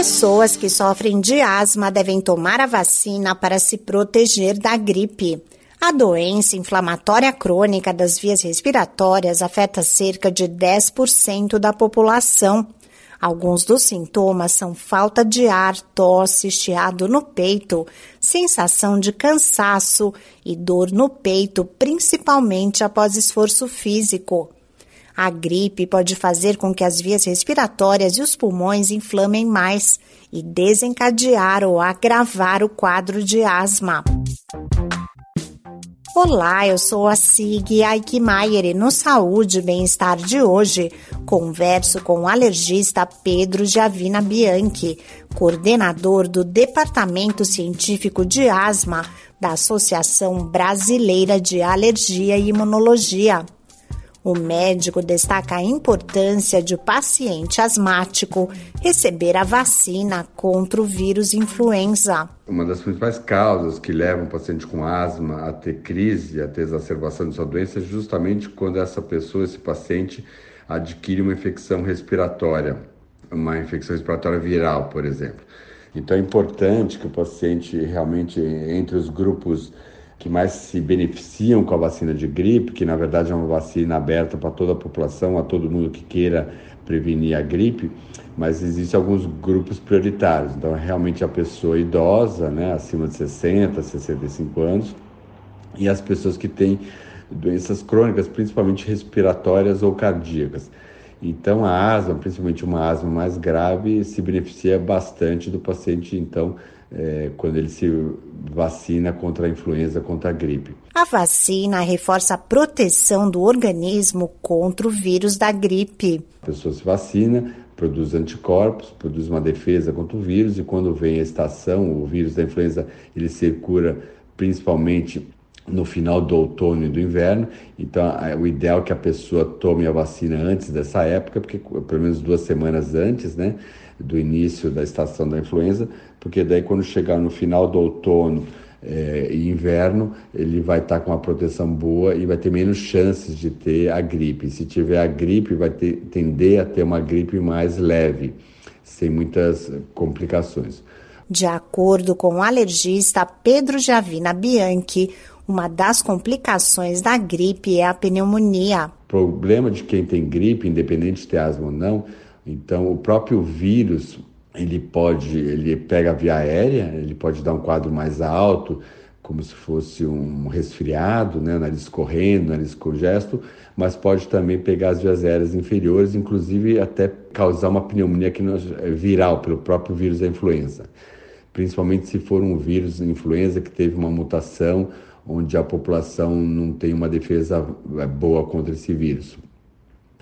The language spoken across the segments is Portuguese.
Pessoas que sofrem de asma devem tomar a vacina para se proteger da gripe. A doença inflamatória crônica das vias respiratórias afeta cerca de 10% da população. Alguns dos sintomas são falta de ar, tosse, chiado no peito, sensação de cansaço e dor no peito, principalmente após esforço físico. A gripe pode fazer com que as vias respiratórias e os pulmões inflamem mais e desencadear ou agravar o quadro de asma. Olá, eu sou a Sig Aikmaier e no Saúde e Bem-Estar de hoje converso com o alergista Pedro Javina Bianchi, coordenador do Departamento Científico de Asma da Associação Brasileira de Alergia e Imunologia. O médico destaca a importância de o paciente asmático receber a vacina contra o vírus influenza. Uma das principais causas que levam o paciente com asma a ter crise, a ter exacerbação de sua doença, é justamente quando essa pessoa, esse paciente, adquire uma infecção respiratória, uma infecção respiratória viral, por exemplo. Então é importante que o paciente realmente, entre os grupos que mais se beneficiam com a vacina de gripe, que na verdade é uma vacina aberta para toda a população, a todo mundo que queira prevenir a gripe, mas existem alguns grupos prioritários. Então, realmente a pessoa idosa, né, acima de 60, 65 anos, e as pessoas que têm doenças crônicas, principalmente respiratórias ou cardíacas. Então, a asma, principalmente uma asma mais grave, se beneficia bastante do paciente, então, é, quando ele se vacina contra a influenza, contra a gripe. A vacina reforça a proteção do organismo contra o vírus da gripe. A pessoa se vacina, produz anticorpos, produz uma defesa contra o vírus e quando vem a estação, o vírus da influenza, ele circula principalmente no final do outono e do inverno. Então, o ideal é que a pessoa tome a vacina antes dessa época, porque pelo menos duas semanas antes, né, do início da estação da influenza, porque daí quando chegar no final do outono é, e inverno, ele vai estar tá com uma proteção boa e vai ter menos chances de ter a gripe. Se tiver a gripe, vai ter, tender a ter uma gripe mais leve, sem muitas complicações. De acordo com o alergista Pedro Javina Bianchi, uma das complicações da gripe é a pneumonia. O problema de quem tem gripe, independente de ter asma ou não, então o próprio vírus ele pode, ele pega via aérea, ele pode dar um quadro mais alto, como se fosse um resfriado, né, nariz correndo, nariz congesto, mas pode também pegar as vias aéreas inferiores, inclusive até causar uma pneumonia que é viral pelo próprio vírus da influenza. Principalmente se for um vírus influenza que teve uma mutação onde a população não tem uma defesa é, boa contra esse vírus.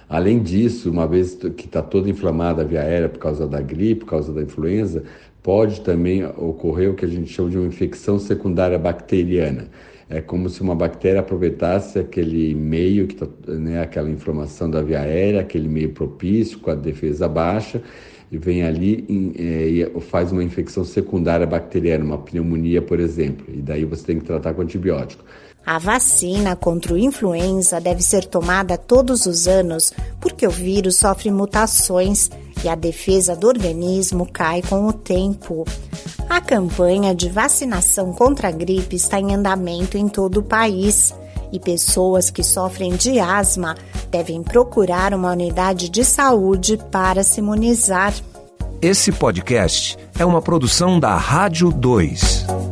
Além disso, uma vez que está toda inflamada a via aérea por causa da gripe, por causa da influenza, pode também ocorrer o que a gente chama de uma infecção secundária bacteriana. É como se uma bactéria aproveitasse aquele meio, que tá, né, aquela inflamação da via aérea, aquele meio propício, com a defesa baixa, e vem ali é, e faz uma infecção secundária bacteriana, uma pneumonia, por exemplo. E daí você tem que tratar com antibiótico. A vacina contra o influenza deve ser tomada todos os anos porque o vírus sofre mutações e a defesa do organismo cai com o tempo. A campanha de vacinação contra a gripe está em andamento em todo o país e pessoas que sofrem de asma devem procurar uma unidade de saúde para se imunizar. Esse podcast é uma produção da Rádio 2.